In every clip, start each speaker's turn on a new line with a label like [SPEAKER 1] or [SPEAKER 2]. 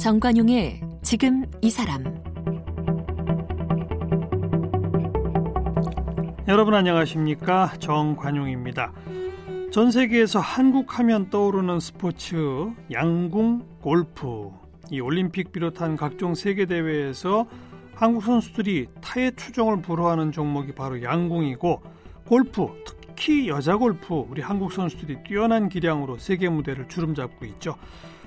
[SPEAKER 1] 정관용의 지금 이 사람
[SPEAKER 2] 여러분 안녕하십니까 정관용입니다. 전 세계에서 한국 하면 떠오르는 스포츠 양궁, 골프 이 올림픽 비롯한 각종 세계 대회에서 한국 선수들이 타의 추종을 불허하는 종목이 바로 양궁이고 골프 특히 여자 골프 우리 한국 선수들이 뛰어난 기량으로 세계 무대를 주름잡고 있죠.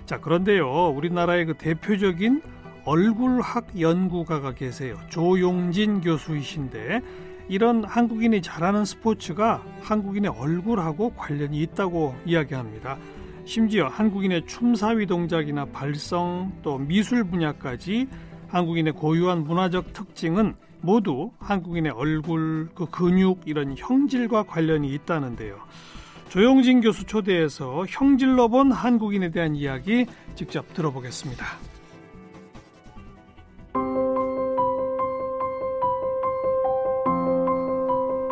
[SPEAKER 2] 자 그런데요 우리나라의 그 대표적인 얼굴학 연구가가 계세요. 조용진 교수이신데 이런 한국인이 잘하는 스포츠가 한국인의 얼굴하고 관련이 있다고 이야기합니다. 심지어 한국인의 춤사위 동작이나 발성 또 미술 분야까지 한국인의 고유한 문화적 특징은 모두 한국인의 얼굴, 그 근육 이런 형질과 관련이 있다는데요. 조용진 교수 초대해서 형질로 본 한국인에 대한 이야기 직접 들어보겠습니다.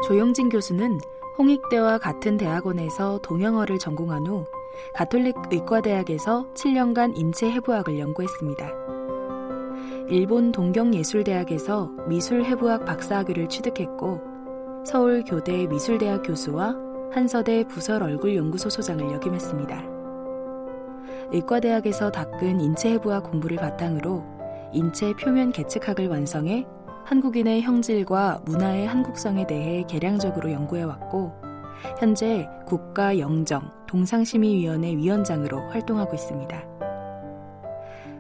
[SPEAKER 3] 조영진 교수는 홍익대와 같은 대학원에서 동영어를 전공한 후 가톨릭 의과대학에서 7년간 인체 해부학을 연구했습니다. 일본 동경예술대학에서 미술 해부학 박사학위를 취득했고 서울 교대 미술대학 교수와 한서대 부설 얼굴 연구소 소장을 역임했습니다. 의과대학에서 닦은 인체해부학 공부를 바탕으로 인체 표면 계측학을 완성해 한국인의 형질과 문화의 한국성에 대해 개량적으로 연구해왔고 현재 국가영정 동상심의위원회 위원장으로 활동하고 있습니다.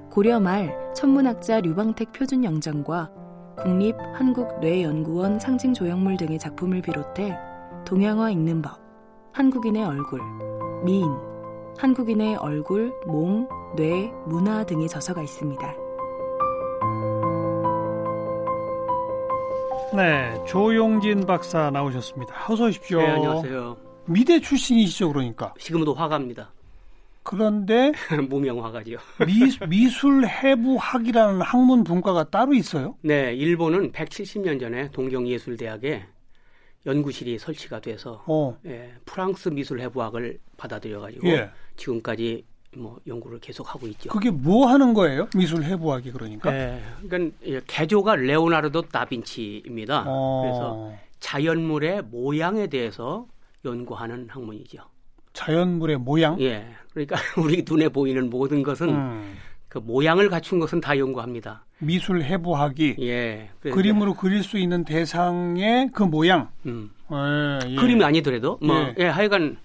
[SPEAKER 3] 고려 말 천문학자 류방택 표준영정과 국립한국뇌연구원 상징조형물 등의 작품을 비롯해 동양화 읽는 법, 한국인의 얼굴, 미인, 한국인의 얼굴, 몸, 뇌, 문화 등의 저서가 있습니다.
[SPEAKER 2] 네, 조용진 박사 나오셨습니다. 어서 오십시오.
[SPEAKER 4] 네, 안녕하세요.
[SPEAKER 2] 미대 출신이시죠, 그러니까.
[SPEAKER 4] 지금도 화가입니다.
[SPEAKER 2] 그런데
[SPEAKER 4] 무명 화가지요.
[SPEAKER 2] 미, 미술 해부학이라는 학문 분과가 따로 있어요?
[SPEAKER 4] 네, 일본은 170년 전에 동경예술대학에 연구실이 설치가 돼서
[SPEAKER 2] 어.
[SPEAKER 4] 예, 프랑스 미술 해부학을 받아들여가지고
[SPEAKER 2] 예.
[SPEAKER 4] 지금까지 뭐 연구를 계속 하고 있죠.
[SPEAKER 2] 그게 뭐 하는 거예요? 미술 해부학이 그러니까?
[SPEAKER 4] 예, 그러니까 예, 개조가 레오나르도 다빈치입니다.
[SPEAKER 2] 어.
[SPEAKER 4] 그래서 자연물의 모양에 대해서 연구하는 학문이죠.
[SPEAKER 2] 자연물의 모양?
[SPEAKER 4] 예, 그러니까 우리 눈에 보이는 모든 것은
[SPEAKER 2] 음.
[SPEAKER 4] 그 모양을 갖춘 것은 다 연구합니다.
[SPEAKER 2] 미술 해부학이
[SPEAKER 4] 예, 그래서
[SPEAKER 2] 그림으로 그릴 수 있는 대상의 그 모양.
[SPEAKER 4] 음.
[SPEAKER 2] 예, 예.
[SPEAKER 4] 그림이 아니더라도 뭐
[SPEAKER 2] 예.
[SPEAKER 4] 예, 하여간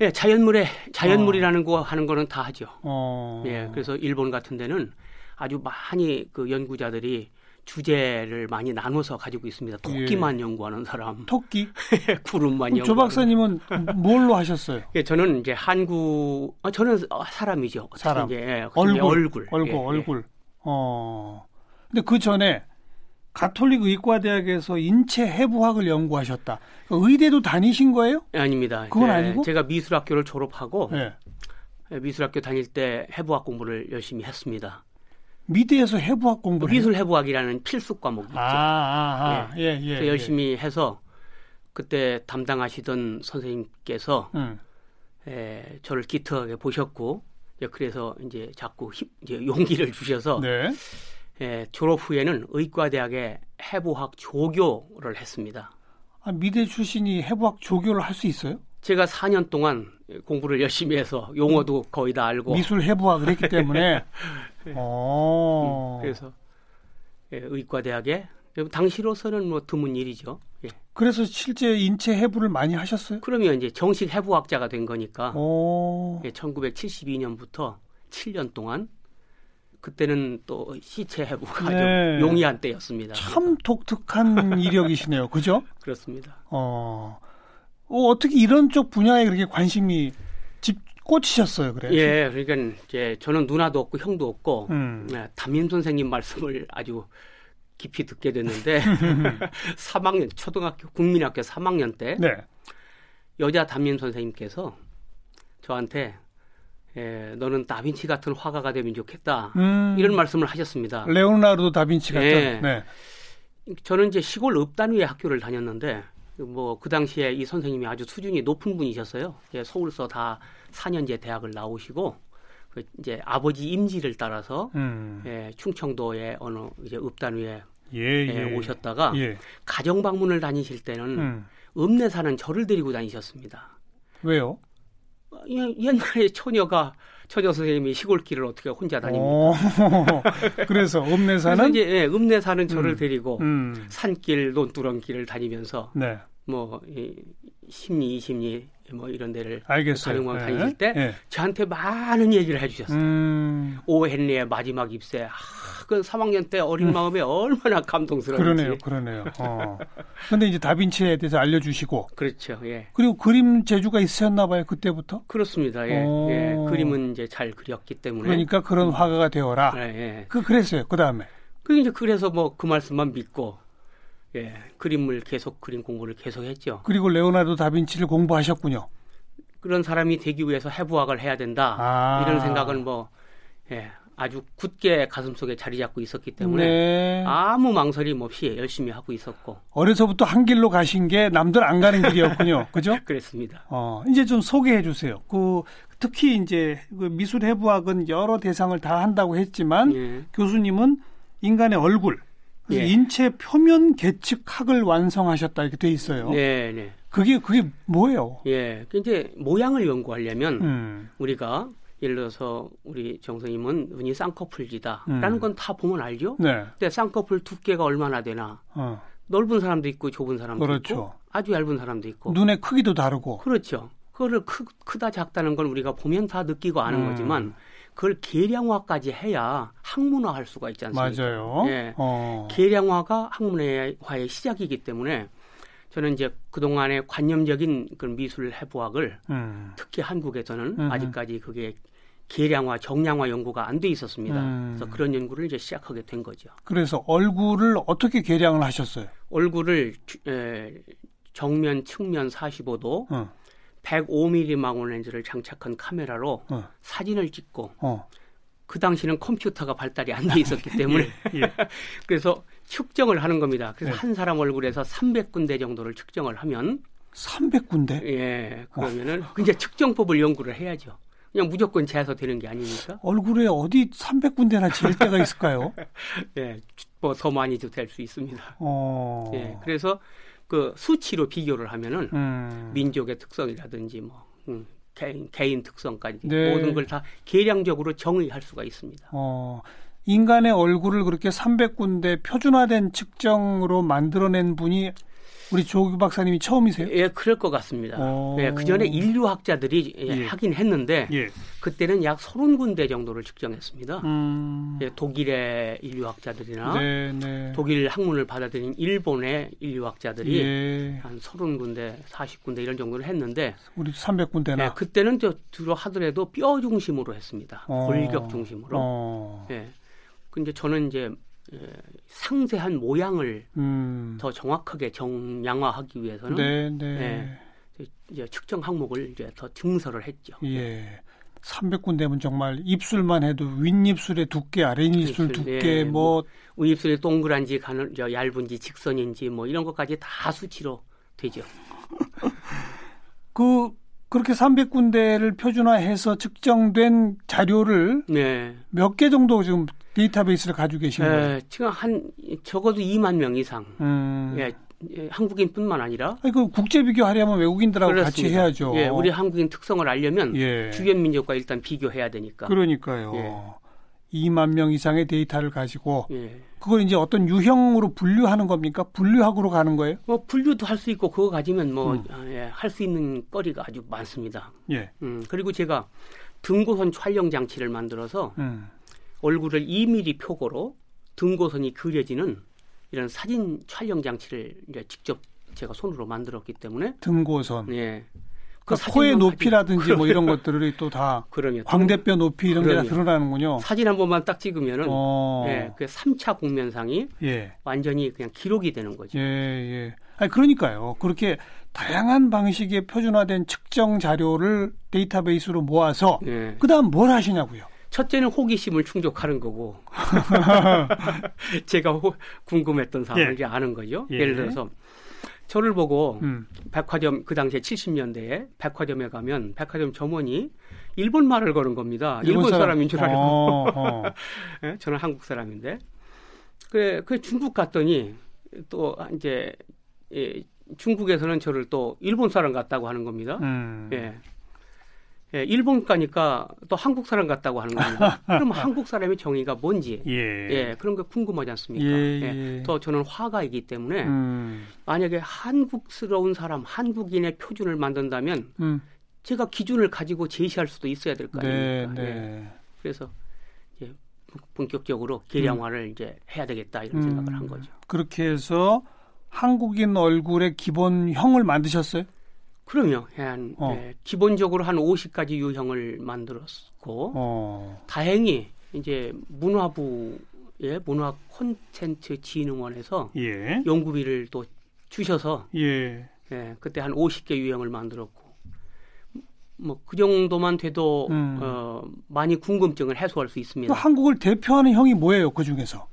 [SPEAKER 4] 예, 자연물에 자연물이라는 거 하는 거는 다 하죠.
[SPEAKER 2] 어.
[SPEAKER 4] 예, 그래서 일본 같은 데는 아주 많이 그 연구자들이 주제를 많이 나눠서 가지고 있습니다. 토끼만 연구하는 사람,
[SPEAKER 2] 토끼?
[SPEAKER 4] 구름만
[SPEAKER 2] 그럼 조
[SPEAKER 4] 연구하는
[SPEAKER 2] 박사님은 뭘로 하셨어요?
[SPEAKER 4] 예, 저는 이제 한국 아, 저는 어, 사람이죠.
[SPEAKER 2] 사람.
[SPEAKER 4] 이제, 예,
[SPEAKER 2] 얼굴.
[SPEAKER 4] 얼굴.
[SPEAKER 2] 얼굴,
[SPEAKER 4] 예, 예.
[SPEAKER 2] 얼굴. 어. 근데 그 전에 가톨릭 의과대학에서 인체 해부학을 연구하셨다. 의대도 다니신 거예요?
[SPEAKER 4] 예, 아닙니다.
[SPEAKER 2] 그건
[SPEAKER 4] 제-
[SPEAKER 2] 아니고?
[SPEAKER 4] 제가 미술학교를 졸업하고
[SPEAKER 2] 예.
[SPEAKER 4] 예, 미술학교 다닐 때 해부학 공부를 열심히 했습니다.
[SPEAKER 2] 미대에서 해부학 공부를
[SPEAKER 4] 미술 해부학이라는 필수 과목이 있죠.
[SPEAKER 2] 아, 아, 아. 예, 예.
[SPEAKER 4] 그래서
[SPEAKER 2] 예.
[SPEAKER 4] 열심히 해서 그때 담당하시던 선생님께서
[SPEAKER 2] 음.
[SPEAKER 4] 에, 저를 기특하게 보셨고 예, 그래서 이제 자꾸 힘, 이제 용기를 주셔서
[SPEAKER 2] 네.
[SPEAKER 4] 에, 졸업 후에는 의과대학에 해부학 조교를 했습니다.
[SPEAKER 2] 아, 미대 출신이 해부학 조교를 할 수 있어요?
[SPEAKER 4] 제가 4년 동안 공부를 열심히 해서 용어도 거의 다 알고
[SPEAKER 2] 미술 해부학을 했기 때문에.
[SPEAKER 4] 네.
[SPEAKER 2] 어.
[SPEAKER 4] 그래서 예, 의과대학에 당시로서는 뭐 드문 일이죠. 예.
[SPEAKER 2] 그래서 실제 인체 해부를 많이 하셨어요?
[SPEAKER 4] 그러면 이제 정식 해부학자가 된 거니까
[SPEAKER 2] 오.
[SPEAKER 4] 예, 1972년부터 7년 동안 그때는 또 시체 해부가
[SPEAKER 2] 네.
[SPEAKER 4] 좀 용이한 때였습니다.
[SPEAKER 2] 참 독특한 이력이시네요. 그죠?
[SPEAKER 4] 그렇습니다.
[SPEAKER 2] 어. 어, 어떻게 이런 쪽 분야에 그렇게 관심이 집 꽂히셨어요, 그래?
[SPEAKER 4] 예, 그러니까 이제 저는 누나도 없고 형도 없고
[SPEAKER 2] 음.
[SPEAKER 4] 예, 담임 선생님 말씀을 아주 깊이 듣게 됐는데 3학년 초등학교 국민학교 3학년 때
[SPEAKER 2] 네.
[SPEAKER 4] 여자 담임 선생님께서 저한테 예, 너는 다빈치 같은 화가가 되면 좋겠다
[SPEAKER 2] 음.
[SPEAKER 4] 이런 말씀을 하셨습니다.
[SPEAKER 2] 레오나르도 다빈치 같은.
[SPEAKER 4] 예.
[SPEAKER 2] 네.
[SPEAKER 4] 저는 이제 시골 읍단 위의 학교를 다녔는데 뭐 그 당시에 이 선생님이 아주 수준이 높은 분이셨어요. 예, 서울서 다 4년제 대학을 나오시고 그 이제 아버지 임지를 따라서
[SPEAKER 2] 음.
[SPEAKER 4] 예, 충청도의 어느 이제 읍단위에
[SPEAKER 2] 예,
[SPEAKER 4] 예,
[SPEAKER 2] 예.
[SPEAKER 4] 오셨다가
[SPEAKER 2] 예.
[SPEAKER 4] 가정 방문을 다니실 때는
[SPEAKER 2] 음.
[SPEAKER 4] 읍내 사는 저를 데리고 다니셨습니다.
[SPEAKER 2] 왜요?
[SPEAKER 4] 예, 옛날에 처녀가 처녀 선생님이 시골길을 어떻게 혼자 다닙니까?
[SPEAKER 2] 어. 그래서
[SPEAKER 4] 그래서
[SPEAKER 2] 읍내 사는
[SPEAKER 4] 이제 예, 읍내 사는 저를
[SPEAKER 2] 음.
[SPEAKER 4] 데리고
[SPEAKER 2] 음.
[SPEAKER 4] 산길 논두렁길을 다니면서
[SPEAKER 2] 네.
[SPEAKER 4] 뭐 이, 심리 이심리 뭐 이런 데를
[SPEAKER 2] 알겠어요.
[SPEAKER 4] 가령광
[SPEAKER 2] 예.
[SPEAKER 4] 다니실 때
[SPEAKER 2] 예.
[SPEAKER 4] 저한테 많은 얘기를 해주셨어요.
[SPEAKER 2] 음.
[SPEAKER 4] 오 헨리의 마지막 입세. 아, 그 3학년 때 어린 마음에 얼마나 감동스러운지.
[SPEAKER 2] 음. 그러네요. 그러네요. 어. 근데 이제 다빈치에 대해서 알려주시고
[SPEAKER 4] 그렇죠. 예.
[SPEAKER 2] 그리고 그림 재주가 있으셨나 봐요. 그때부터.
[SPEAKER 4] 그렇습니다. 예.
[SPEAKER 2] 오.
[SPEAKER 4] 예. 그림은 이제 잘 그렸기 때문에.
[SPEAKER 2] 그러니까 그런 화가가 되어라.
[SPEAKER 4] 예, 예.
[SPEAKER 2] 그 그랬어요. 그 다음에.
[SPEAKER 4] 그 이제 그래서 뭐 그 말씀만 믿고 예. 그림을 계속 그림 공부를 계속 했죠.
[SPEAKER 2] 그리고 레오나르도 다빈치를 공부하셨군요.
[SPEAKER 4] 그런 사람이 되기 위해서 해부학을 해야 된다.
[SPEAKER 2] 아.
[SPEAKER 4] 이런 생각을 뭐 예. 아주 굳게 가슴속에 자리 잡고 있었기 때문에
[SPEAKER 2] 네.
[SPEAKER 4] 아무 망설임 없이 열심히 하고 있었고
[SPEAKER 2] 어려서부터 한 길로 가신 게 남들 안 가는 길이었군요. 그죠?
[SPEAKER 4] 그랬습니다.
[SPEAKER 2] 어, 이제 좀 소개해 주세요. 그 특히 이제 그 미술 해부학은 여러 대상을 다 한다고 했지만
[SPEAKER 4] 예.
[SPEAKER 2] 교수님은 인간의 얼굴,
[SPEAKER 4] 예.
[SPEAKER 2] 인체 표면 계측학을 완성하셨다 이렇게 돼 있어요.
[SPEAKER 4] 네, 네.
[SPEAKER 2] 그게 그게 뭐예요?
[SPEAKER 4] 예. 그 이제 모양을 연구하려면
[SPEAKER 2] 음,
[SPEAKER 4] 우리가 예를 들어서 우리 정선님은 눈이 쌍꺼풀지다라는
[SPEAKER 2] 음.
[SPEAKER 4] 건다 보면 알죠.
[SPEAKER 2] 네,
[SPEAKER 4] 근데 쌍꺼풀 두께가 얼마나 되나
[SPEAKER 2] 어,
[SPEAKER 4] 넓은 사람도 있고 좁은 사람도
[SPEAKER 2] 그렇죠.
[SPEAKER 4] 있고 아주 얇은 사람도 있고
[SPEAKER 2] 눈의 크기도 다르고.
[SPEAKER 4] 그렇죠. 그거를 크, 크다 작다는 건 우리가 보면 다 느끼고 아는
[SPEAKER 2] 음.
[SPEAKER 4] 거지만 그걸 계량화까지 해야 학문화할 수가 있지 않습니까?
[SPEAKER 2] 맞아요.
[SPEAKER 4] 예.
[SPEAKER 2] 어,
[SPEAKER 4] 계량화가 학문화의 시작이기 때문에 저는 이제 그동안의 관념적인 그런 미술 해부학을
[SPEAKER 2] 음,
[SPEAKER 4] 특히 한국에서는
[SPEAKER 2] 음흠.
[SPEAKER 4] 아직까지 그게 계량화, 정량화 연구가 안 돼 있었습니다.
[SPEAKER 2] 음.
[SPEAKER 4] 그래서 그런 연구를 이제 시작하게 된 거죠.
[SPEAKER 2] 그래서 얼굴을 어떻게 계량을 하셨어요?
[SPEAKER 4] 얼굴을 주- 에, 정면, 측면 45도,
[SPEAKER 2] 어,
[SPEAKER 4] 105mm 망원 렌즈를 장착한 카메라로
[SPEAKER 2] 어,
[SPEAKER 4] 사진을 찍고
[SPEAKER 2] 어,
[SPEAKER 4] 그 당시는 컴퓨터가 발달이 안 돼 있었기 때문에
[SPEAKER 2] 예.
[SPEAKER 4] 그래서 측정을 하는 겁니다. 그래서
[SPEAKER 2] 네.
[SPEAKER 4] 한 사람 얼굴에서 300군데 정도를 측정을 하면
[SPEAKER 2] 300군데?
[SPEAKER 4] 예 그러면은 이제 측정법을 연구를 해야죠. 그냥 무조건 재서 되는 게 아니니까
[SPEAKER 2] 얼굴에 어디 300군데나 지을 때가 있을까요?
[SPEAKER 4] 예 뭐 더 많이도 될 수 있습니다.
[SPEAKER 2] 어.
[SPEAKER 4] 예 그래서 그 수치로 비교를 하면은
[SPEAKER 2] 음.
[SPEAKER 4] 민족의 특성이라든지 뭐 음, 개인, 개인 특성까지
[SPEAKER 2] 네.
[SPEAKER 4] 모든 걸 다 계량적으로 정의할 수가 있습니다.
[SPEAKER 2] 어, 인간의 얼굴을 그렇게 300군데 표준화된 측정으로 만들어낸 분이 우리 조규 박사님이 처음이세요?
[SPEAKER 4] 예, 그럴 것 같습니다.
[SPEAKER 2] 오.
[SPEAKER 4] 예, 그 전에 인류학자들이 예,
[SPEAKER 2] 예.
[SPEAKER 4] 하긴 했는데
[SPEAKER 2] 예.
[SPEAKER 4] 그때는 약 30군데 정도를 측정했습니다.
[SPEAKER 2] 음.
[SPEAKER 4] 예, 독일의 인류학자들이나
[SPEAKER 2] 네, 네.
[SPEAKER 4] 독일 학문을 받아들인 일본의 인류학자들이
[SPEAKER 2] 예.
[SPEAKER 4] 한 30군데, 40군데 이런 정도를 했는데
[SPEAKER 2] 우리 300군데나.
[SPEAKER 4] 예, 그때는 저 주로 하더라도 뼈 중심으로 했습니다.
[SPEAKER 2] 어.
[SPEAKER 4] 골격 중심으로.
[SPEAKER 2] 어.
[SPEAKER 4] 예. 근데 저는 이제 예, 상세한 모양을
[SPEAKER 2] 음.
[SPEAKER 4] 더 정확하게 정량화하기 위해서는
[SPEAKER 2] 네, 네.
[SPEAKER 4] 이제 측정 항목을 이제 더 증설을 했죠.
[SPEAKER 2] 예. 300군데면 정말 입술만 해도 윗입술의 두께, 아랫입술
[SPEAKER 4] 입술,
[SPEAKER 2] 두께
[SPEAKER 4] 예,
[SPEAKER 2] 뭐
[SPEAKER 4] 입술이 동그란지 가는 저 얇은지 직선인지 뭐 이런 것까지 다 수치로 되죠.
[SPEAKER 2] 그 그렇게 300군데를 표준화해서 측정된 자료를
[SPEAKER 4] 네.
[SPEAKER 2] 몇개 정도 지금 데이터베이스를 가지고 계신 거예요?
[SPEAKER 4] 에, 지금 한 적어도 2만 명 이상.
[SPEAKER 2] 음.
[SPEAKER 4] 예, 예, 한국인뿐만 아니라
[SPEAKER 2] 아니, 그 국제 비교하려면 외국인들하고 같이
[SPEAKER 4] 그렇습니다.
[SPEAKER 2] 해야죠.
[SPEAKER 4] 예, 우리 한국인 특성을 알려면
[SPEAKER 2] 예.
[SPEAKER 4] 주변 민족과 일단 비교해야 되니까.
[SPEAKER 2] 그러니까요.
[SPEAKER 4] 예.
[SPEAKER 2] 2만 명 이상의 데이터를 가지고
[SPEAKER 4] 예.
[SPEAKER 2] 그걸 이제 어떤 유형으로 분류하는 겁니까? 분류학으로 가는 거예요?
[SPEAKER 4] 뭐 분류도 할 수 있고 그거 가지면 뭐
[SPEAKER 2] 음.
[SPEAKER 4] 할수 있는 거리가 아주 많습니다.
[SPEAKER 2] 예.
[SPEAKER 4] 음, 그리고 제가 등고선 촬영 장치를 만들어서
[SPEAKER 2] 음.
[SPEAKER 4] 얼굴을 2mm 표고로 등고선이 그려지는 이런 사진 촬영 장치를 이제 직접 제가 손으로 만들었기 때문에
[SPEAKER 2] 등고선.
[SPEAKER 4] 예.
[SPEAKER 2] 그러니까 코의 높이라든지 뭐 이런 것들이 또다
[SPEAKER 4] 그러면
[SPEAKER 2] 광대뼈 높이 이런 게 다. 드러나는군요.
[SPEAKER 4] 사진 한 번만 딱 찍으면은
[SPEAKER 2] 어.
[SPEAKER 4] 예, 그 3차 공면상이
[SPEAKER 2] 예.
[SPEAKER 4] 완전히 그냥 기록이 되는 거죠.
[SPEAKER 2] 예, 예. 아니, 그러니까요. 그렇게 다양한 방식의 표준화된 측정 자료를 데이터베이스로 모아서
[SPEAKER 4] 예.
[SPEAKER 2] 그다음 뭘 하시냐고요.
[SPEAKER 4] 첫째는 호기심을 충족하는 거고 제가 호- 궁금했던 사항을
[SPEAKER 2] 예.
[SPEAKER 4] 이제 아는 거죠.
[SPEAKER 2] 예.
[SPEAKER 4] 예. 를 들어서 저를 보고
[SPEAKER 2] 음.
[SPEAKER 4] 백화점 그 당시에 70년대에 백화점에 가면 백화점 점원이 일본 말을 거는 겁니다. 일본,
[SPEAKER 2] 사람-
[SPEAKER 4] 사람, 인줄 알고
[SPEAKER 2] 어, 어.
[SPEAKER 4] 예, 저는 한국 사람인데 그, 그 중국 갔더니 또 이제 예, 중국에서는 저를 또 일본 사람 같다고 하는 겁니다.
[SPEAKER 2] 음.
[SPEAKER 4] 예. 예, 일본 가니까 또 한국 사람 같다고 하는 겁니다. 그럼 한국 사람의 정의가 뭔지
[SPEAKER 2] 예.
[SPEAKER 4] 예, 그런 게 궁금하지 않습니까?
[SPEAKER 2] 예, 예.
[SPEAKER 4] 또 저는 화가이기 때문에
[SPEAKER 2] 음.
[SPEAKER 4] 만약에 한국스러운 사람, 한국인의 표준을 만든다면
[SPEAKER 2] 음.
[SPEAKER 4] 제가 기준을 가지고 제시할 수도 있어야 될거
[SPEAKER 2] 네,
[SPEAKER 4] 아닙니까? 예.
[SPEAKER 2] 네.
[SPEAKER 4] 그래서 이제 본격적으로 계량화를 이제 해야 되겠다 이런
[SPEAKER 2] 음.
[SPEAKER 4] 생각을 한 거죠.
[SPEAKER 2] 그렇게 해서 한국인 얼굴의 기본형을 만드셨어요?
[SPEAKER 4] 그럼요. 한
[SPEAKER 2] 어.
[SPEAKER 4] 예, 기본적으로 한 50가지 유형을 만들었고
[SPEAKER 2] 어.
[SPEAKER 4] 다행히 이제 문화부의 문화 콘텐츠 진흥원에서
[SPEAKER 2] 예.
[SPEAKER 4] 연구비를 또 주셔서
[SPEAKER 2] 예.
[SPEAKER 4] 예, 그때 한 50개 유형을 만들었고 뭐 그 정도만 돼도
[SPEAKER 2] 음.
[SPEAKER 4] 어, 많이 궁금증을 해소할
[SPEAKER 2] 수그
[SPEAKER 4] 있습니다.
[SPEAKER 2] 한국을 대표하는 형이 뭐예요? 그 중에서?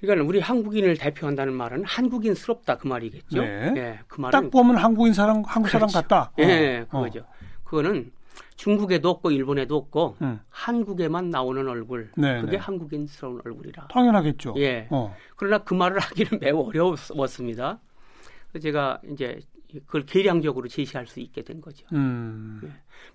[SPEAKER 4] 그러니까 우리 한국인을 대표한다는 말은 한국인스럽다 그 말이겠죠.
[SPEAKER 2] 네.
[SPEAKER 4] 예, 그 말은
[SPEAKER 2] 딱 보면 한국인 사람, 한국 사람
[SPEAKER 4] 그렇죠.
[SPEAKER 2] 같다.
[SPEAKER 4] 예,
[SPEAKER 2] 어,
[SPEAKER 4] 그거죠. 그거는 중국에도 없고 일본에도 없고
[SPEAKER 2] 음.
[SPEAKER 4] 한국에만 나오는 얼굴.
[SPEAKER 2] 네,
[SPEAKER 4] 그게
[SPEAKER 2] 네.
[SPEAKER 4] 한국인스러운 얼굴이라.
[SPEAKER 2] 당연하겠죠.
[SPEAKER 4] 예.
[SPEAKER 2] 어.
[SPEAKER 4] 그러나 그 말을 하기는 매우 어려웠습니다. 그래서 제가 이제 그걸 계량적으로 제시할 수 있게 된 거죠.
[SPEAKER 2] 음.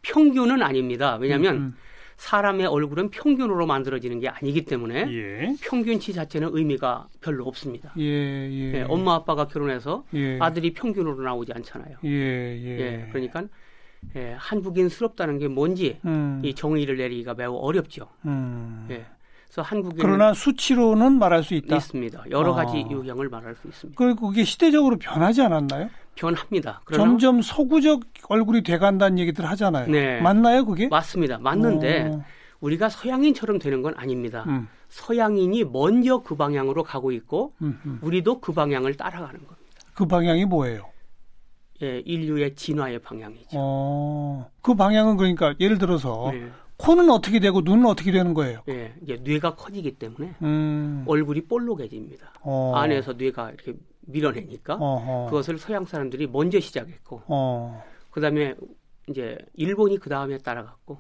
[SPEAKER 4] 평균은 아닙니다. 왜냐하면
[SPEAKER 2] 음,
[SPEAKER 4] 사람의 얼굴은 평균으로 만들어지는 게 아니기 때문에
[SPEAKER 2] 음. 예.
[SPEAKER 4] 평균치 자체는 의미가 별로 없습니다.
[SPEAKER 2] 예, 예.
[SPEAKER 4] 예, 엄마 아빠가 결혼해서
[SPEAKER 2] 예.
[SPEAKER 4] 아들이 평균으로 나오지 않잖아요.
[SPEAKER 2] 예, 예.
[SPEAKER 4] 예, 그러니까 예, 한국인스럽다는 게 뭔지
[SPEAKER 2] 음.
[SPEAKER 4] 이 정의를 내리기가 매우 어렵죠.
[SPEAKER 2] 음.
[SPEAKER 4] 예, 그래서 한국인
[SPEAKER 2] 그러나 수치로는 말할 수 있다.
[SPEAKER 4] 있습니다. 여러 가지
[SPEAKER 2] 아.
[SPEAKER 4] 유형을 말할 수 있습니다.
[SPEAKER 2] 그리고 그게 시대적으로 변하지 않았나요?
[SPEAKER 4] 변합니다. 그러나
[SPEAKER 2] 점점 서구적 얼굴이 돼간다는 얘기들 하잖아요.
[SPEAKER 4] 네.
[SPEAKER 2] 맞나요, 그게?
[SPEAKER 4] 맞습니다. 맞는데
[SPEAKER 2] 어,
[SPEAKER 4] 우리가 서양인처럼 되는 건 아닙니다.
[SPEAKER 2] 음,
[SPEAKER 4] 서양인이 먼저 그 방향으로 가고 있고
[SPEAKER 2] 음, 음.
[SPEAKER 4] 우리도 그 방향을 따라가는 겁니다.
[SPEAKER 2] 그 방향이 뭐예요?
[SPEAKER 4] 예, 인류의 진화의 방향이죠.
[SPEAKER 2] 어, 그 방향은 그러니까 예를 들어서
[SPEAKER 4] 예,
[SPEAKER 2] 코는 어떻게 되고 눈은 어떻게 되는 거예요?
[SPEAKER 4] 예, 이제 뇌가 커지기 때문에
[SPEAKER 2] 음,
[SPEAKER 4] 얼굴이 볼록해집니다.
[SPEAKER 2] 어,
[SPEAKER 4] 안에서 뇌가 이렇게 밀어내니까
[SPEAKER 2] 어허,
[SPEAKER 4] 그것을 서양 사람들이 먼저 시작했고
[SPEAKER 2] 어,
[SPEAKER 4] 그다음에 이제 일본이 그 다음에 따라갔고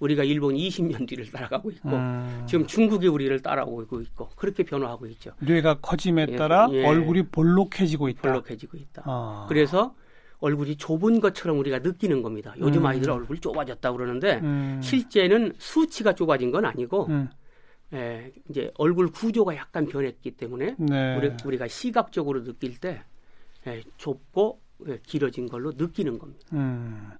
[SPEAKER 4] 우리가 일본 20년 뒤를 따라가고 있고
[SPEAKER 2] 음,
[SPEAKER 4] 지금 중국이 우리를 따라오고 있고 그렇게 변화하고 있죠.
[SPEAKER 2] 뇌가 커짐에
[SPEAKER 4] 예,
[SPEAKER 2] 따라
[SPEAKER 4] 예.
[SPEAKER 2] 얼굴이 볼록해지고 있다.
[SPEAKER 4] 볼록해지고 있다.
[SPEAKER 2] 아,
[SPEAKER 4] 그래서 얼굴이 좁은 것처럼 우리가 느끼는 겁니다. 요즘
[SPEAKER 2] 음.
[SPEAKER 4] 아이들 얼굴이 좁아졌다 그러는데
[SPEAKER 2] 음,
[SPEAKER 4] 실제는 수치가 좁아진 건 아니고
[SPEAKER 2] 음,
[SPEAKER 4] 예, 이제 얼굴 구조가 약간 변했기 때문에
[SPEAKER 2] 네.
[SPEAKER 4] 우리, 우리가 시각적으로 느낄 때 예, 좁고 예, 길어진 걸로 느끼는 겁니다.
[SPEAKER 2] 음.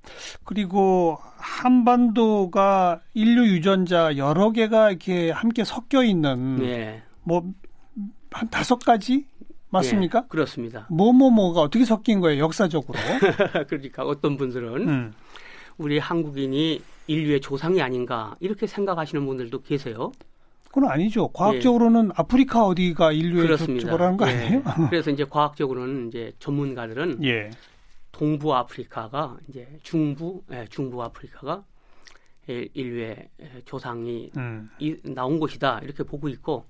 [SPEAKER 2] 그리고 한반도가 인류 유전자 여러 개가 이렇게 함께 섞여 있는
[SPEAKER 4] 네,
[SPEAKER 2] 뭐한 다섯 가지 맞습니까?
[SPEAKER 4] 예, 그렇습니다.
[SPEAKER 2] 뭐뭐뭐가 어떻게 섞인 거예요 역사적으로?
[SPEAKER 4] 그러니까 어떤 분들은
[SPEAKER 2] 음.
[SPEAKER 4] 우리 한국인이 인류의 조상이 아닌가 이렇게 생각하시는 분들도 계세요.
[SPEAKER 2] 그건 아니죠. 과학적으로는 아프리카 어디가 인류의
[SPEAKER 4] 예. 그렇습니다.
[SPEAKER 2] 저거라는 거
[SPEAKER 4] 예.
[SPEAKER 2] 아니에요?
[SPEAKER 4] 그래서 이제 과학적으로는 이제 전문가들은
[SPEAKER 2] 예.
[SPEAKER 4] 동부 아프리카가 이제 중부 예, 중부 아프리카가 일- 인류의 예, 조상이
[SPEAKER 2] 음.
[SPEAKER 4] 이- 나온 곳이다 이렇게 보고 있고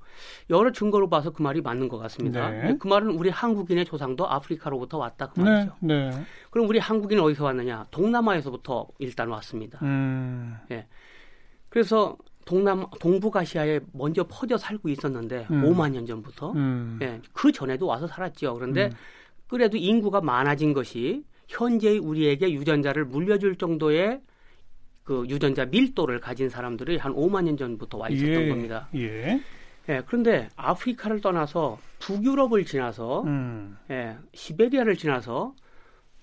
[SPEAKER 4] 여러 증거로 봐서 그 말이 맞는 것 같습니다.
[SPEAKER 2] 네.
[SPEAKER 4] 그 말은 우리 한국인의 조상도 아프리카로부터 왔다 그
[SPEAKER 2] 네,
[SPEAKER 4] 말이죠.
[SPEAKER 2] 네.
[SPEAKER 4] 그럼 우리 한국인은 어디서 왔느냐? 동남아에서부터 일단 왔습니다.
[SPEAKER 2] 음.
[SPEAKER 4] 그래서 동남 동북아시아에 먼저 퍼져 살고 있었는데
[SPEAKER 2] 음.
[SPEAKER 4] 5만 년 전부터
[SPEAKER 2] 음.
[SPEAKER 4] 예, 그 전에도 와서 살았죠. 그런데
[SPEAKER 2] 음.
[SPEAKER 4] 그래도 인구가 많아진 것이 현재의 우리에게 유전자를 물려줄 정도의 그 유전자 밀도를 가진 사람들이 한 5만 년 전부터 와 있었던
[SPEAKER 2] 예.
[SPEAKER 4] 겁니다.
[SPEAKER 2] 예.
[SPEAKER 4] 예, 그런데 아프리카를 떠나서 북유럽을 지나서
[SPEAKER 2] 음.
[SPEAKER 4] 예, 시베리아를 지나서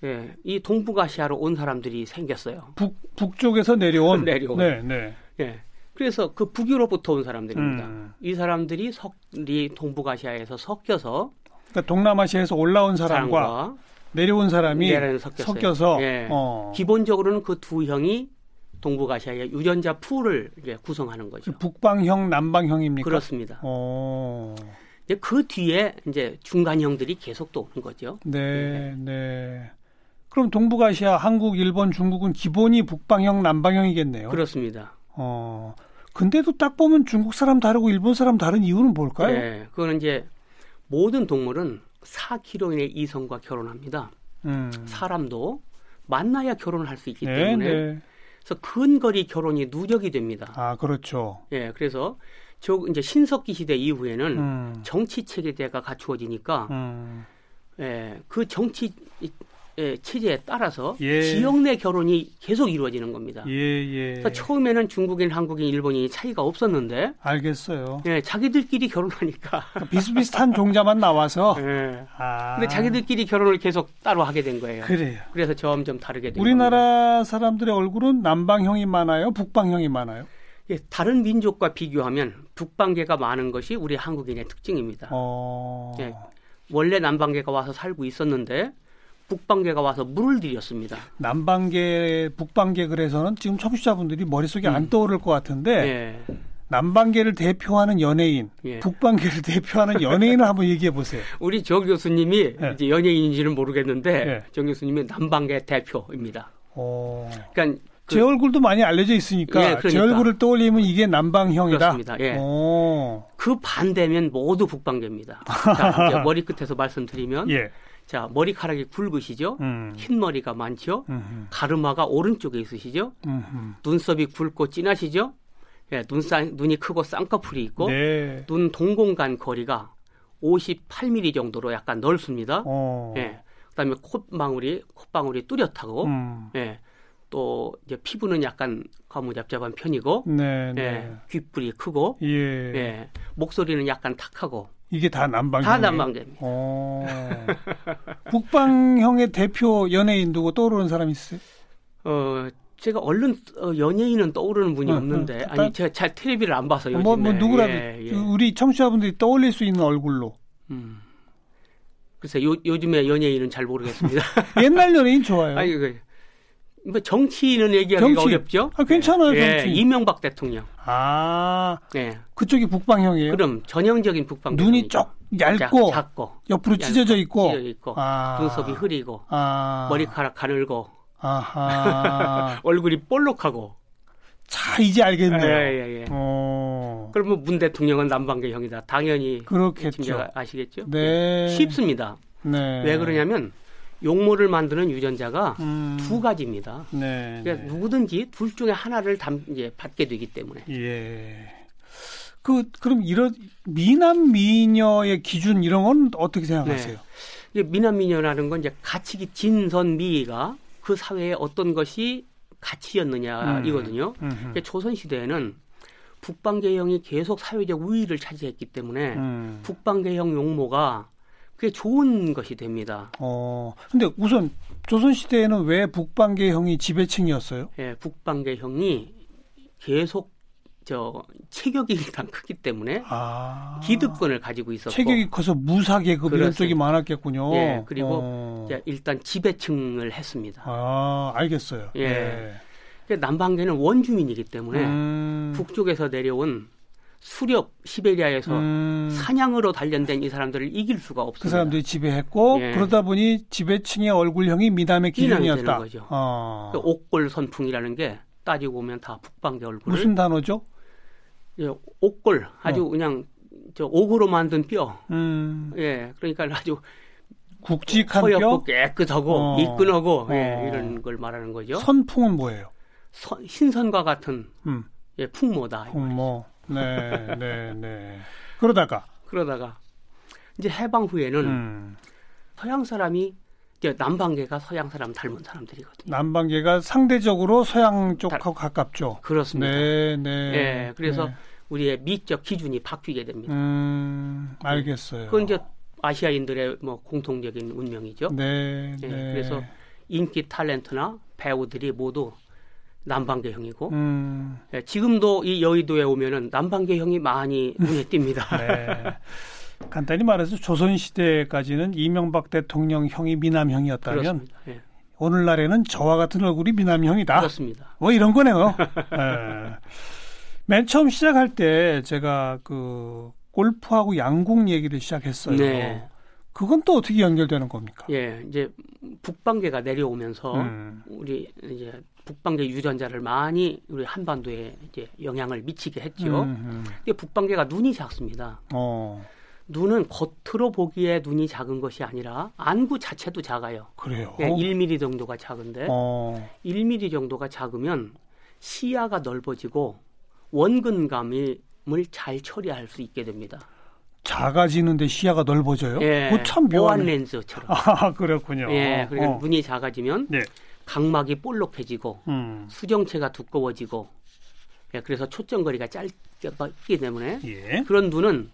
[SPEAKER 4] 예, 이 동북아시아로 온 사람들이 생겼어요.
[SPEAKER 2] 북 북쪽에서 내려온
[SPEAKER 4] 내려온.
[SPEAKER 2] 네, 네.
[SPEAKER 4] 예. 그래서 그 북유럽부터 온 사람들입니다.
[SPEAKER 2] 음.
[SPEAKER 4] 이 사람들이 석, 이 동북아시아에서 섞여서
[SPEAKER 2] 그러니까 동남아시아에서 올라온 사람과
[SPEAKER 4] 사람과
[SPEAKER 2] 내려온 사람이. 섞여서
[SPEAKER 4] 예.
[SPEAKER 2] 어.
[SPEAKER 4] 기본적으로는 그 두 형이 동북아시아의 유전자 풀을 구성하는 거죠.
[SPEAKER 2] 북방형, 남방형입니까?
[SPEAKER 4] 그렇습니다.
[SPEAKER 2] 어.
[SPEAKER 4] 이제 그 뒤에 이제 중간형들이 계속 또 오는 거죠.
[SPEAKER 2] 네, 네. 그럼 동북아시아, 한국, 일본, 중국은 기본이 북방형, 남방형이겠네요.
[SPEAKER 4] 그렇습니다.
[SPEAKER 2] 어. 근데도 딱 보면 중국 사람 다르고 일본 사람 다른 이유는 뭘까요?
[SPEAKER 4] 예, 그거는 이제 모든 동물은 4km 이성과 결혼합니다.
[SPEAKER 2] 음.
[SPEAKER 4] 사람도 만나야 결혼을 할 수 있기
[SPEAKER 2] 네,
[SPEAKER 4] 때문에
[SPEAKER 2] 네.
[SPEAKER 4] 그래서 근거리 결혼이 누적이 됩니다.
[SPEAKER 2] 아, 그렇죠.
[SPEAKER 4] 예, 그래서 저 이제 신석기 시대 이후에는
[SPEAKER 2] 음.
[SPEAKER 4] 정치 체계가 갖추어지니까
[SPEAKER 2] 음.
[SPEAKER 4] 예, 그 정치 체제에 따라서
[SPEAKER 2] 예.
[SPEAKER 4] 지역 내 결혼이 계속 이루어지는 겁니다.
[SPEAKER 2] 예, 예.
[SPEAKER 4] 그래서 처음에는 중국인, 한국인, 일본인이 차이가 없었는데
[SPEAKER 2] 알겠어요.
[SPEAKER 4] 예, 자기들끼리 결혼하니까
[SPEAKER 2] 비슷비슷한 종자만 나와서
[SPEAKER 4] 예.
[SPEAKER 2] 아.
[SPEAKER 4] 근데 자기들끼리 결혼을 계속 따로 하게 된 거예요.
[SPEAKER 2] 그래요.
[SPEAKER 4] 그래서 점점 다르게 된 겁니다.
[SPEAKER 2] 우리나라 사람들의 얼굴은 남방형이 많아요, 북방형이 많아요.
[SPEAKER 4] 예, 다른 민족과 비교하면 북방계가 많은 것이 우리 한국인의 특징입니다.
[SPEAKER 2] 어.
[SPEAKER 4] 예. 원래 남방계가 와서 살고 있었는데 북방계가 와서 물을 들였습니다.
[SPEAKER 2] 남방계, 북방계 그래서는 지금 청취자분들이 머릿속에
[SPEAKER 4] 음.
[SPEAKER 2] 안 떠오를 것 같은데
[SPEAKER 4] 예.
[SPEAKER 2] 남방계를 대표하는 연예인,
[SPEAKER 4] 예.
[SPEAKER 2] 북방계를 대표하는 연예인을 한번 얘기해 보세요.
[SPEAKER 4] 우리 정 교수님이
[SPEAKER 2] 예.
[SPEAKER 4] 이제 연예인인지는 모르겠는데
[SPEAKER 2] 예.
[SPEAKER 4] 정 교수님이 남방계 대표입니다.
[SPEAKER 2] 어.
[SPEAKER 4] 그러니까 그-
[SPEAKER 2] 제 얼굴도 많이 알려져 있으니까
[SPEAKER 4] 예,
[SPEAKER 2] 제
[SPEAKER 4] 그러니까.
[SPEAKER 2] 얼굴을 떠올리면 이게 남방형이다.
[SPEAKER 4] 그렇습니다. 예.
[SPEAKER 2] 오.
[SPEAKER 4] 그 반대면 모두 북방계입니다. 머리 끝에서 말씀드리면
[SPEAKER 2] 예.
[SPEAKER 4] 자 머리카락이 굵으시죠?
[SPEAKER 2] 음.
[SPEAKER 4] 흰 머리가 많죠?
[SPEAKER 2] 음.
[SPEAKER 4] 가르마가 오른쪽에 있으시죠?
[SPEAKER 2] 음.
[SPEAKER 4] 눈썹이 굵고 진하시죠? 예, 눈 쌍, 눈이 크고 쌍꺼풀이 있고
[SPEAKER 2] 네.
[SPEAKER 4] 눈 동공간 거리가 58mm 정도로 약간 넓습니다.
[SPEAKER 2] 어.
[SPEAKER 4] 예. 그다음에 콧방울이 콧방울이 뚜렷하고
[SPEAKER 2] 음.
[SPEAKER 4] 예. 또 이제 피부는 약간 과무잡잡한 편이고
[SPEAKER 2] 네,
[SPEAKER 4] 예.
[SPEAKER 2] 네.
[SPEAKER 4] 귓불이 크고
[SPEAKER 2] 예.
[SPEAKER 4] 예. 목소리는 약간 탁하고
[SPEAKER 2] 이게 다 남방형.
[SPEAKER 4] 다 남방계입니다.
[SPEAKER 2] 어. 북방형의 대표 연예인 누구 떠오르는 사람 있어요?
[SPEAKER 4] 어 제가 얼른 어, 연예인은 떠오르는 분이
[SPEAKER 2] 어,
[SPEAKER 4] 없는데
[SPEAKER 2] 어,
[SPEAKER 4] 아니 제가 잘 텔레비를 안 봐서 요즘에
[SPEAKER 2] 뭐, 뭐 누구라도
[SPEAKER 4] 예, 예.
[SPEAKER 2] 우리 청취자분들이 떠올릴 수 있는 얼굴로.
[SPEAKER 4] 음. 글쎄 요, 요즘에 연예인은 잘 모르겠습니다.
[SPEAKER 2] 옛날 연예인 좋아요.
[SPEAKER 4] 아니 그 뭐 정치인은 얘기하기가
[SPEAKER 2] 정치.
[SPEAKER 4] 어렵죠.
[SPEAKER 2] 아, 괜찮아요,
[SPEAKER 4] 예,
[SPEAKER 2] 정치.
[SPEAKER 4] 이명박 대통령.
[SPEAKER 2] 아,
[SPEAKER 4] 예.
[SPEAKER 2] 그쪽이 북방형이에요.
[SPEAKER 4] 그럼 전형적인 북방
[SPEAKER 2] 눈이. 쪽 얇고
[SPEAKER 4] 작, 작고
[SPEAKER 2] 옆으로
[SPEAKER 4] 얇고,
[SPEAKER 2] 찢어져 있고.
[SPEAKER 4] 찢어져 있고
[SPEAKER 2] 아.
[SPEAKER 4] 눈썹이 흐리고
[SPEAKER 2] 아.
[SPEAKER 4] 머리카락 가늘고
[SPEAKER 2] 아하.
[SPEAKER 4] 얼굴이 볼록하고
[SPEAKER 2] 자, 이제 알겠네요.
[SPEAKER 4] 예, 예, 예.
[SPEAKER 2] 어.
[SPEAKER 4] 그러면 문 대통령은 남방계형이다. 당연히
[SPEAKER 2] 그렇겠죠.
[SPEAKER 4] 아시겠죠?
[SPEAKER 2] 네.
[SPEAKER 4] 쉽습니다.
[SPEAKER 2] 네.
[SPEAKER 4] 왜 그러냐면 용모를 만드는 유전자가
[SPEAKER 2] 음.
[SPEAKER 4] 두 가지입니다.
[SPEAKER 2] 네.
[SPEAKER 4] 그러니까
[SPEAKER 2] 네.
[SPEAKER 4] 누구든지 둘 중에 하나를 담, 이제 받게 되기 때문에
[SPEAKER 2] 예. 그 그럼 이런 미남 미녀의 기준 이런 건 어떻게 생각하세요?
[SPEAKER 4] 이제 미남 미녀라는 건 이제 가치기 진선미가 그 사회에 어떤 것이 가치였느냐이거든요.
[SPEAKER 2] 음.
[SPEAKER 4] 그러니까 조선 시대에는 북방계형이 계속 사회적 우위를 차지했기 때문에
[SPEAKER 2] 음.
[SPEAKER 4] 북방계형 용모가 그게 좋은 것이 됩니다.
[SPEAKER 2] 어. 근데 우선 조선 시대에는 왜 북방계형이 지배층이었어요?
[SPEAKER 4] 예, 북방계형이 계속 저 체격이 일단 크기 때문에
[SPEAKER 2] 아.
[SPEAKER 4] 기득권을 가지고 있었고
[SPEAKER 2] 체격이 커서 무사 계급 이런. 쪽이 많았겠군요.
[SPEAKER 4] 예, 그리고
[SPEAKER 2] 어.
[SPEAKER 4] 일단 지배층을 했습니다.
[SPEAKER 2] 아, 알겠어요.
[SPEAKER 4] 예.
[SPEAKER 2] 네.
[SPEAKER 4] 남방계는 원주민이기 때문에
[SPEAKER 2] 음.
[SPEAKER 4] 북쪽에서 내려온 수렵 시베리아에서
[SPEAKER 2] 음.
[SPEAKER 4] 사냥으로 단련된 이 사람들을 이길 수가
[SPEAKER 2] 그
[SPEAKER 4] 없습니다.
[SPEAKER 2] 사람들이 지배했고
[SPEAKER 4] 예.
[SPEAKER 2] 그러다 보니 지배층의 얼굴형이 미남의 기준이었다.
[SPEAKER 4] 거죠.
[SPEAKER 2] 어.
[SPEAKER 4] 그 옥골 선풍이라는 게 따지고 보면 다 북방계 얼굴을
[SPEAKER 2] 무슨 단어죠?
[SPEAKER 4] 예, 옥골 아주
[SPEAKER 2] 어.
[SPEAKER 4] 그냥 저 옥으로 만든 뼈.
[SPEAKER 2] 음.
[SPEAKER 4] 예, 그러니까 아주
[SPEAKER 2] 굵직한 뼈.
[SPEAKER 4] 깨끗하고
[SPEAKER 2] 어.
[SPEAKER 4] 이끈하고 예,
[SPEAKER 2] 어.
[SPEAKER 4] 이런 걸 말하는 거죠.
[SPEAKER 2] 선풍은 뭐예요?
[SPEAKER 4] 선- 신선과 같은
[SPEAKER 2] 음.
[SPEAKER 4] 예, 풍모다.
[SPEAKER 2] 풍모. 네, 네, 네. 그러다가
[SPEAKER 4] 그러다가 이제 해방 후에는
[SPEAKER 2] 음.
[SPEAKER 4] 서양 사람이 이제 남방계가 서양 사람 닮은 사람들이거든요.
[SPEAKER 2] 남방계가 상대적으로 서양 쪽하고 가깝죠.
[SPEAKER 4] 그렇습니다.
[SPEAKER 2] 네, 네.
[SPEAKER 4] 예, 그래서
[SPEAKER 2] 네.
[SPEAKER 4] 우리의 미적 기준이 바뀌게 됩니다.
[SPEAKER 2] 음, 알겠어요.
[SPEAKER 4] 그건 이제 아시아인들의 뭐 공통적인 운명이죠.
[SPEAKER 2] 네,
[SPEAKER 4] 예,
[SPEAKER 2] 네.
[SPEAKER 4] 그래서 인기 탤런트나 배우들이 모두 남방계형이고
[SPEAKER 2] 음,
[SPEAKER 4] 예, 지금도 이 여의도에 오면은 남방계형이 많이 눈에 띕니다.
[SPEAKER 2] 네. 간단히 말해서 조선 시대까지는 이명박 대통령 형이 미남형이었다면.
[SPEAKER 4] 예,
[SPEAKER 2] 오늘날에는 저와 같은 얼굴이 미남형이다.
[SPEAKER 4] 그렇습니다.
[SPEAKER 2] 뭐 이런 거네요. 예. 맨 처음 시작할 때 제가 그 골프하고 양궁 얘기를 시작했어요.
[SPEAKER 4] 네.
[SPEAKER 2] 그건 또 어떻게 연결되는 겁니까?
[SPEAKER 4] 예, 이제 북방계가 내려오면서
[SPEAKER 2] 음.
[SPEAKER 4] 우리 이제 북방계 유전자를 많이 우리 한반도에 이제 영향을 미치게 했죠.
[SPEAKER 2] 음, 음.
[SPEAKER 4] 근데 북방계가 눈이 작습니다.
[SPEAKER 2] 어.
[SPEAKER 4] 눈은 겉으로 보기에 눈이 작은 것이 아니라 안구 자체도 작아요.
[SPEAKER 2] 그래요.
[SPEAKER 4] 예, 1mm 정도가 작은데
[SPEAKER 2] 어.
[SPEAKER 4] 1mm 정도가 작으면 시야가 넓어지고 원근감을 잘 처리할 수 있게 됩니다.
[SPEAKER 2] 작아지는데 시야가 넓어져요?
[SPEAKER 4] 예,
[SPEAKER 2] 그거 참
[SPEAKER 4] 보안
[SPEAKER 2] 묘하네.
[SPEAKER 4] 렌즈처럼.
[SPEAKER 2] 아, 그렇군요.
[SPEAKER 4] 예, 그러니까
[SPEAKER 2] 어.
[SPEAKER 4] 눈이 작아지면
[SPEAKER 2] 네.
[SPEAKER 4] 각막이 볼록해지고
[SPEAKER 2] 음.
[SPEAKER 4] 수정체가 두꺼워지고 예, 그래서 초점거리가 짧기 때문에
[SPEAKER 2] 예.
[SPEAKER 4] 그런 눈은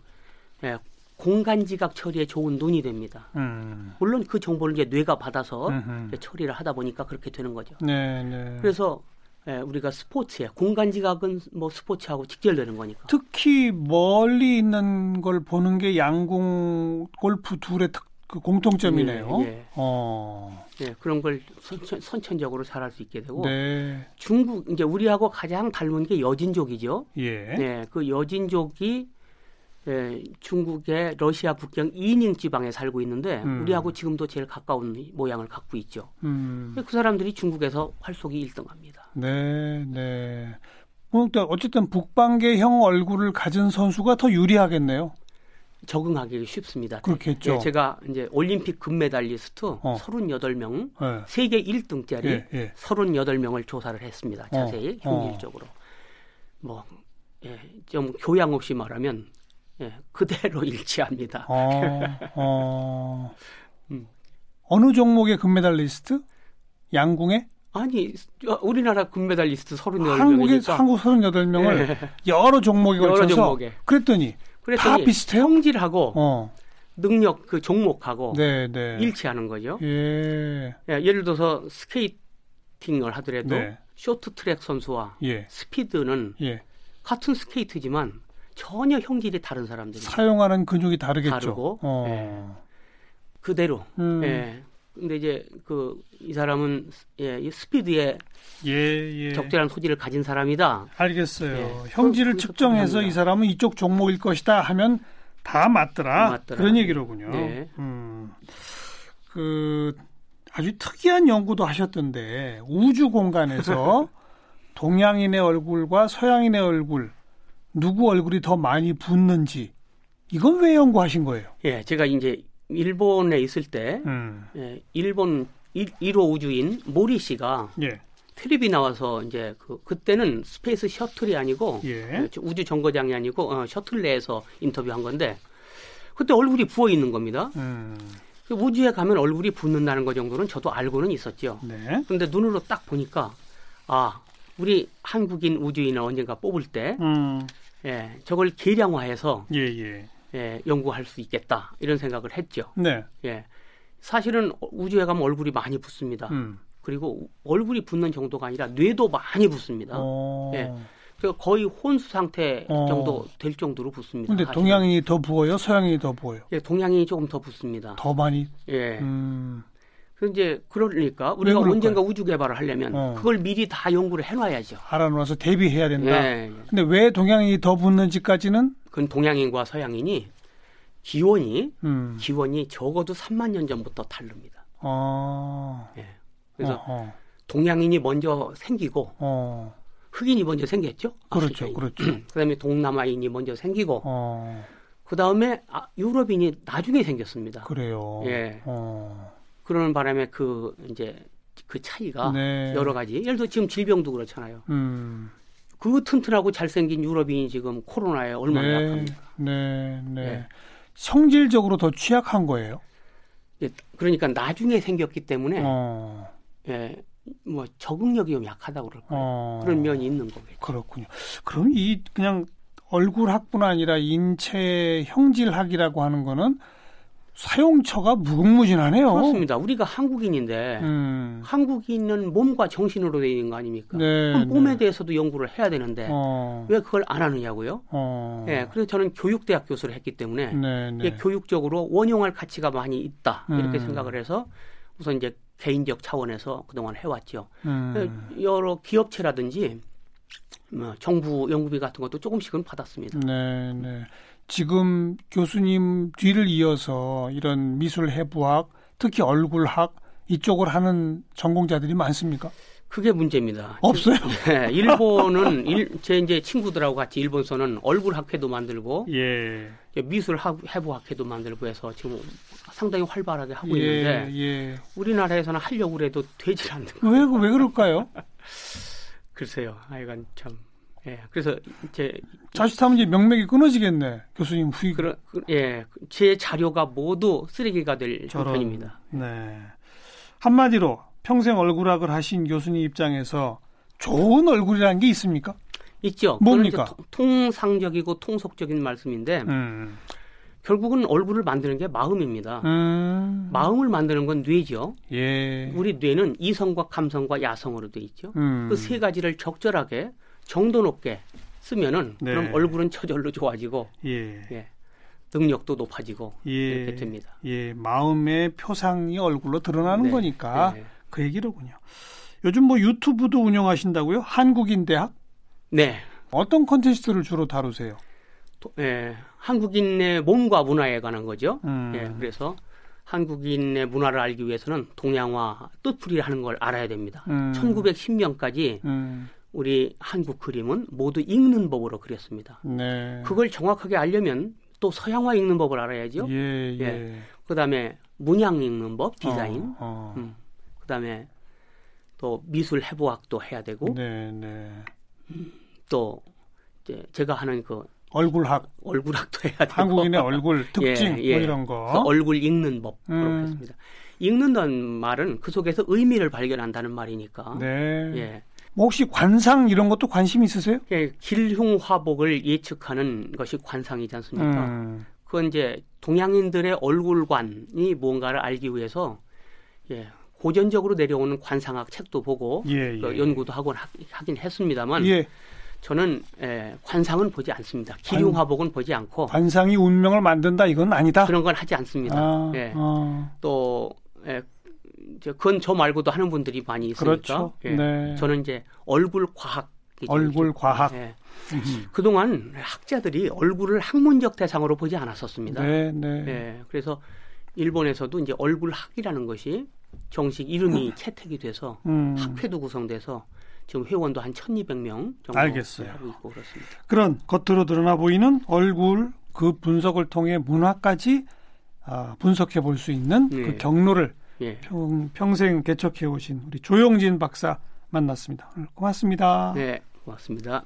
[SPEAKER 4] 예, 공간 지각 처리에 좋은 눈이 됩니다.
[SPEAKER 2] 음.
[SPEAKER 4] 물론 그 정보를 이제 뇌가 받아서
[SPEAKER 2] 음흠.
[SPEAKER 4] 처리를 하다 보니까 그렇게 되는 거죠.
[SPEAKER 2] 네, 네.
[SPEAKER 4] 그래서 예, 우리가 스포츠에 공간 지각은 뭐 스포츠하고 직결되는 거니까.
[SPEAKER 2] 특히 멀리 있는 걸 보는 게 양궁 골프 둘의 특, 그 공통점이네요.
[SPEAKER 4] 예, 예.
[SPEAKER 2] 어.
[SPEAKER 4] 예, 그런 걸 선천, 선천적으로 잘할 수 있게 되고
[SPEAKER 2] 네.
[SPEAKER 4] 중국 이제 우리하고 가장 닮은 게 여진족이죠.
[SPEAKER 2] 예.
[SPEAKER 4] 네, 그 여진족이 예, 중국의 러시아 국경 이닝 지방에 살고 있는데
[SPEAKER 2] 음.
[SPEAKER 4] 우리하고 지금도 제일 가까운 모양을 갖고 있죠.
[SPEAKER 2] 음.
[SPEAKER 4] 그 사람들이 중국에서 활속이 1등합니다.
[SPEAKER 2] 네, 네. 뭐, 또 어쨌든 북방계형 얼굴을 가진 선수가 더 유리하겠네요.
[SPEAKER 4] 적응하기 쉽습니다.
[SPEAKER 2] 그렇겠죠.
[SPEAKER 4] 예, 제가 이제 올림픽 금메달리스트
[SPEAKER 2] 어.
[SPEAKER 4] 38명,
[SPEAKER 2] 예.
[SPEAKER 4] 세계 1등짜리
[SPEAKER 2] 예, 예.
[SPEAKER 4] 38명을 조사를 했습니다. 자세히
[SPEAKER 2] 어.
[SPEAKER 4] 현실적으로. 뭐, 예, 좀 교양 없이 말하면 예, 그대로 일치합니다.
[SPEAKER 2] 어, 어.
[SPEAKER 4] 음.
[SPEAKER 2] 어느 종목의 금메달리스트? 양궁에?
[SPEAKER 4] 아니, 어, 우리나라 금메달리스트
[SPEAKER 2] 한국의
[SPEAKER 4] 38명이니까
[SPEAKER 2] 한국 38명을 여러 종목에
[SPEAKER 4] 여러
[SPEAKER 2] 걸쳐서
[SPEAKER 4] 종목에.
[SPEAKER 2] 그랬더니
[SPEAKER 4] 그랬더니
[SPEAKER 2] 다 비슷해요?
[SPEAKER 4] 성질하고
[SPEAKER 2] 어.
[SPEAKER 4] 능력 그 종목하고
[SPEAKER 2] 네, 네.
[SPEAKER 4] 일치하는 거죠.
[SPEAKER 2] 예.
[SPEAKER 4] 예, 예를 들어서 스케이팅을 하더라도
[SPEAKER 2] 네.
[SPEAKER 4] 쇼트트랙 선수와
[SPEAKER 2] 예.
[SPEAKER 4] 스피드는
[SPEAKER 2] 예.
[SPEAKER 4] 같은 스케이트지만 전혀 형질이 다른 사람들이
[SPEAKER 2] 사용하는 근육이 다르겠죠.
[SPEAKER 4] 다르고,
[SPEAKER 2] 어.
[SPEAKER 4] 그대로.
[SPEAKER 2] 음.
[SPEAKER 4] 예. 근데 이제 그 이 사람은 예, 이 스피드에
[SPEAKER 2] 예, 예.
[SPEAKER 4] 적절한 소질을 가진 사람이다.
[SPEAKER 2] 알겠어요.
[SPEAKER 4] 예.
[SPEAKER 2] 형질을
[SPEAKER 4] 그-
[SPEAKER 2] 측정해서 이 사람은 이쪽 종목일 것이다 하면 다 맞더라.
[SPEAKER 4] 맞더라.
[SPEAKER 2] 그런 얘기로군요.
[SPEAKER 4] 네.
[SPEAKER 2] 음. 그 아주 특이한 연구도 하셨던데 우주 공간에서 동양인의 얼굴과 서양인의 얼굴 누구 얼굴이 더 많이 붙는지 이건 왜 연구하신 거예요?
[SPEAKER 4] 예, 제가 이제 일본에 있을 때
[SPEAKER 2] 음.
[SPEAKER 4] 예, 일본 1호 우주인 모리 씨가
[SPEAKER 2] 예.
[SPEAKER 4] 텔레비 나와서 이제 그 그때는 스페이스 셔틀이 아니고
[SPEAKER 2] 예.
[SPEAKER 4] 어, 우주 정거장이 아니고 어, 셔틀 내에서 인터뷰한 건데 그때 얼굴이 부어 있는 겁니다.
[SPEAKER 2] 음.
[SPEAKER 4] 그 우주에 가면 얼굴이 붓는다는 거 정도는 저도 알고는 있었죠.
[SPEAKER 2] 네.
[SPEAKER 4] 그런데 눈으로 딱 보니까 아 우리 한국인 우주인을 언젠가 뽑을 때
[SPEAKER 2] 음.
[SPEAKER 4] 예, 저걸 계량화해서
[SPEAKER 2] 예, 예.
[SPEAKER 4] 예, 연구할 수 있겠다 이런 생각을 했죠.
[SPEAKER 2] 네.
[SPEAKER 4] 예. 사실은 우주에 가면 얼굴이 많이 붙습니다.
[SPEAKER 2] 음.
[SPEAKER 4] 그리고 얼굴이 붙는 정도가 아니라 뇌도 많이 붙습니다.
[SPEAKER 2] 어.
[SPEAKER 4] 예. 그래서 거의 혼수 상태
[SPEAKER 2] 어.
[SPEAKER 4] 정도 될 정도로 붙습니다.
[SPEAKER 2] 근데. 동양인이 더 부어요? 서양인이 더 부어요?
[SPEAKER 4] 예, 동양인이 조금 더 붙습니다.
[SPEAKER 2] 더 많이.
[SPEAKER 4] 예.
[SPEAKER 2] 음.
[SPEAKER 4] 그 이제 그러니까 우리가? 언젠가 우주 개발을 하려면
[SPEAKER 2] 어.
[SPEAKER 4] 그걸 미리 다 연구를 해놔야죠.
[SPEAKER 2] 알아놓아서 대비해야 된다.
[SPEAKER 4] 예. 예.
[SPEAKER 2] 근데 왜 동양인이 더 붙는지까지는
[SPEAKER 4] 그건 동양인과 서양인이 기원이
[SPEAKER 2] 음.
[SPEAKER 4] 기원이 적어도 3만 년 전부터 다릅니다.
[SPEAKER 2] 어.
[SPEAKER 4] 예. 그래서
[SPEAKER 2] 어, 어,
[SPEAKER 4] 동양인이 먼저 생기고
[SPEAKER 2] 어.
[SPEAKER 4] 흑인이 먼저 생겼죠.
[SPEAKER 2] 그렇죠.
[SPEAKER 4] 아프리카인이.
[SPEAKER 2] 그렇죠.
[SPEAKER 4] 그다음에 동남아인이 먼저 생기고
[SPEAKER 2] 어.
[SPEAKER 4] 그다음에 아, 유럽인이 나중에 생겼습니다.
[SPEAKER 2] 그래요.
[SPEAKER 4] 예.
[SPEAKER 2] 어.
[SPEAKER 4] 그러는 바람에 그 이제 그 차이가
[SPEAKER 2] 네.
[SPEAKER 4] 여러 가지. 예를 들어 지금 질병도 그렇잖아요.
[SPEAKER 2] 음.
[SPEAKER 4] 그 튼튼하고 잘생긴 유럽인이 지금 코로나에 얼마나
[SPEAKER 2] 네.
[SPEAKER 4] 약합니까?
[SPEAKER 2] 네. 네.
[SPEAKER 4] 예.
[SPEAKER 2] 성질적으로 더 취약한 거예요.
[SPEAKER 4] 예, 그러니까 나중에 생겼기 때문에
[SPEAKER 2] 어.
[SPEAKER 4] 예, 뭐 적응력이 좀 약하다고 그럴 거예요.
[SPEAKER 2] 어.
[SPEAKER 4] 그런 면이 있는 거겠죠.
[SPEAKER 2] 그렇군요. 그럼 이 그냥 얼굴학뿐 아니라 인체 형질학이라고 하는 거는 사용처가 무궁무진하네요.
[SPEAKER 4] 그렇습니다. 우리가 한국인인데
[SPEAKER 2] 음.
[SPEAKER 4] 한국인은 몸과 정신으로 되어 있는 거 아닙니까?
[SPEAKER 2] 네,
[SPEAKER 4] 그럼 몸에
[SPEAKER 2] 네.
[SPEAKER 4] 대해서도 연구를 해야 되는데
[SPEAKER 2] 어.
[SPEAKER 4] 왜 그걸 안 하느냐고요?
[SPEAKER 2] 어.
[SPEAKER 4] 예, 그래서 저는 교육대학 교수를 했기 때문에
[SPEAKER 2] 네,
[SPEAKER 4] 이게
[SPEAKER 2] 네.
[SPEAKER 4] 교육적으로 원용할 가치가 많이 있다 이렇게
[SPEAKER 2] 음.
[SPEAKER 4] 생각을 해서 우선 이제 개인적 차원에서 그동안 해왔죠.
[SPEAKER 2] 음.
[SPEAKER 4] 여러 기업체라든지 뭐 정부 연구비 같은 것도 조금씩은 받았습니다.
[SPEAKER 2] 네, 네. 지금 교수님 뒤를 이어서 이런 미술 해부학, 특히 얼굴학 이쪽을 하는 전공자들이 많습니까?
[SPEAKER 4] 그게 문제입니다.
[SPEAKER 2] 없어요?
[SPEAKER 4] 예, 일본은 일, 제 이제 친구들하고 같이 일본서는 얼굴 학회도 만들고
[SPEAKER 2] 예.
[SPEAKER 4] 미술 학, 해부 학회도 만들고 해서 지금 상당히 활발하게 하고
[SPEAKER 2] 예,
[SPEAKER 4] 있는데
[SPEAKER 2] 예.
[SPEAKER 4] 우리나라에서는 하려고 해도 되질 않는 거.
[SPEAKER 2] 왜, 왜 그럴까요?
[SPEAKER 4] 글쎄요. 하여간 참. 예. 그래서 제
[SPEAKER 2] 자칫하면 이제 명맥이 끊어지겠네. 교수님 후임.
[SPEAKER 4] 그런 그- 예, 제 자료가 모두 쓰레기가 될
[SPEAKER 2] 저런.
[SPEAKER 4] 형편입니다.
[SPEAKER 2] 네. 한마디로 평생 얼굴학을 하신 교수님 입장에서 좋은 얼굴이라는 게 있습니까?
[SPEAKER 4] 있죠.
[SPEAKER 2] 뭡니까?
[SPEAKER 4] 이제 통- 통상적이고 통속적인 말씀인데
[SPEAKER 2] 음.
[SPEAKER 4] 결국은 얼굴을 만드는 게 마음입니다.
[SPEAKER 2] 음.
[SPEAKER 4] 마음을 만드는 건 뇌죠.
[SPEAKER 2] 예.
[SPEAKER 4] 우리 뇌는 이성과 감성과 야성으로 돼 있죠.
[SPEAKER 2] 음.
[SPEAKER 4] 그세 가지를 적절하게 정도 높게 쓰면은
[SPEAKER 2] 네.
[SPEAKER 4] 그럼 얼굴은 저절로 좋아지고
[SPEAKER 2] 예.
[SPEAKER 4] 예, 능력도 높아지고
[SPEAKER 2] 예.
[SPEAKER 4] 이렇게 됩니다.
[SPEAKER 2] 예. 마음의 표상이 얼굴로 드러나는
[SPEAKER 4] 네.
[SPEAKER 2] 거니까
[SPEAKER 4] 네.
[SPEAKER 2] 그 얘기로군요. 요즘 뭐 유튜브도 운영하신다고요? 한국인 대학?
[SPEAKER 4] 네.
[SPEAKER 2] 어떤 콘텐츠를 주로 다루세요?
[SPEAKER 4] 도- 예, 한국인의 몸과 문화에 관한 거죠.
[SPEAKER 2] 음.
[SPEAKER 4] 예, 그래서 한국인의 문화를 알기 위해서는 동양화 뜻풀이 하는 걸 알아야 됩니다.
[SPEAKER 2] 음.
[SPEAKER 4] 1910년까지
[SPEAKER 2] 음.
[SPEAKER 4] 우리 한국 그림은 모두 읽는 법으로 그렸습니다.
[SPEAKER 2] 네.
[SPEAKER 4] 그걸 정확하게 알려면 또 서양화 읽는 법을 알아야죠.
[SPEAKER 2] 예, 예.
[SPEAKER 4] 예. 그다음에 문양 읽는 법, 디자인.
[SPEAKER 2] 어, 어.
[SPEAKER 4] 음. 그다음에 또 미술 해부학도 해야 되고
[SPEAKER 2] 네, 네.
[SPEAKER 4] 또 이제 제가 하는 그
[SPEAKER 2] 얼굴학,
[SPEAKER 4] 얼굴학도 해야 되고
[SPEAKER 2] 한국인의 얼굴 특징
[SPEAKER 4] 예, 예.
[SPEAKER 2] 뭐 이런 거.
[SPEAKER 4] 얼굴 읽는 법
[SPEAKER 2] 음.
[SPEAKER 4] 그렇게 했습니다. 읽는다는 말은 그 속에서 의미를 발견한다는 말이니까.
[SPEAKER 2] 네.
[SPEAKER 4] 예.
[SPEAKER 2] 뭐 혹시 관상 이런 것도 관심 있으세요?
[SPEAKER 4] 예, 길흉 화복을 예측하는 것이 관상이지 않습니까?
[SPEAKER 2] 음.
[SPEAKER 4] 그건 이제 동양인들의 얼굴관이 무언가를 알기 위해서 예, 고전적으로 내려오는 관상학 책도 보고
[SPEAKER 2] 예, 예.
[SPEAKER 4] 그 연구도 하곤 하, 하긴 했습니다만
[SPEAKER 2] 예.
[SPEAKER 4] 저는 예, 관상은 보지 않습니다. 기륭화복은 보지 않고
[SPEAKER 2] 관상이 운명을 만든다 이건 아니다.
[SPEAKER 4] 그런 건 하지 않습니다.
[SPEAKER 2] 아,
[SPEAKER 4] 예.
[SPEAKER 2] 어,
[SPEAKER 4] 또 예, 이제 그건 저 말고도 하는 분들이 많이 있으니까
[SPEAKER 2] 그렇죠.
[SPEAKER 4] 예.
[SPEAKER 2] 네.
[SPEAKER 4] 저는 이제 얼굴 과학
[SPEAKER 2] 얼굴 과학.
[SPEAKER 4] 예.
[SPEAKER 2] 음흠.
[SPEAKER 4] 그동안 학자들이 얼굴을 학문적 대상으로 보지 않았었습니다.
[SPEAKER 2] 네, 네.
[SPEAKER 4] 예, 그래서 일본에서도 이제 얼굴학이라는 것이 정식 이름이 채택이 돼서
[SPEAKER 2] 음.
[SPEAKER 4] 학회도 구성돼서 지금 회원도 한 1,200명 정도
[SPEAKER 2] 알겠어요.
[SPEAKER 4] 하고 있고 그렇습니다.
[SPEAKER 2] 그런 겉으로 드러나 보이는 얼굴 그 분석을 통해 문화까지 아, 분석해 볼 수 있는 그
[SPEAKER 4] 네.
[SPEAKER 2] 경로를
[SPEAKER 4] 예.
[SPEAKER 2] 평, 평생 개척해 오신 우리 조영진 박사 만났습니다. 고맙습니다.
[SPEAKER 4] 네, 고맙습니다.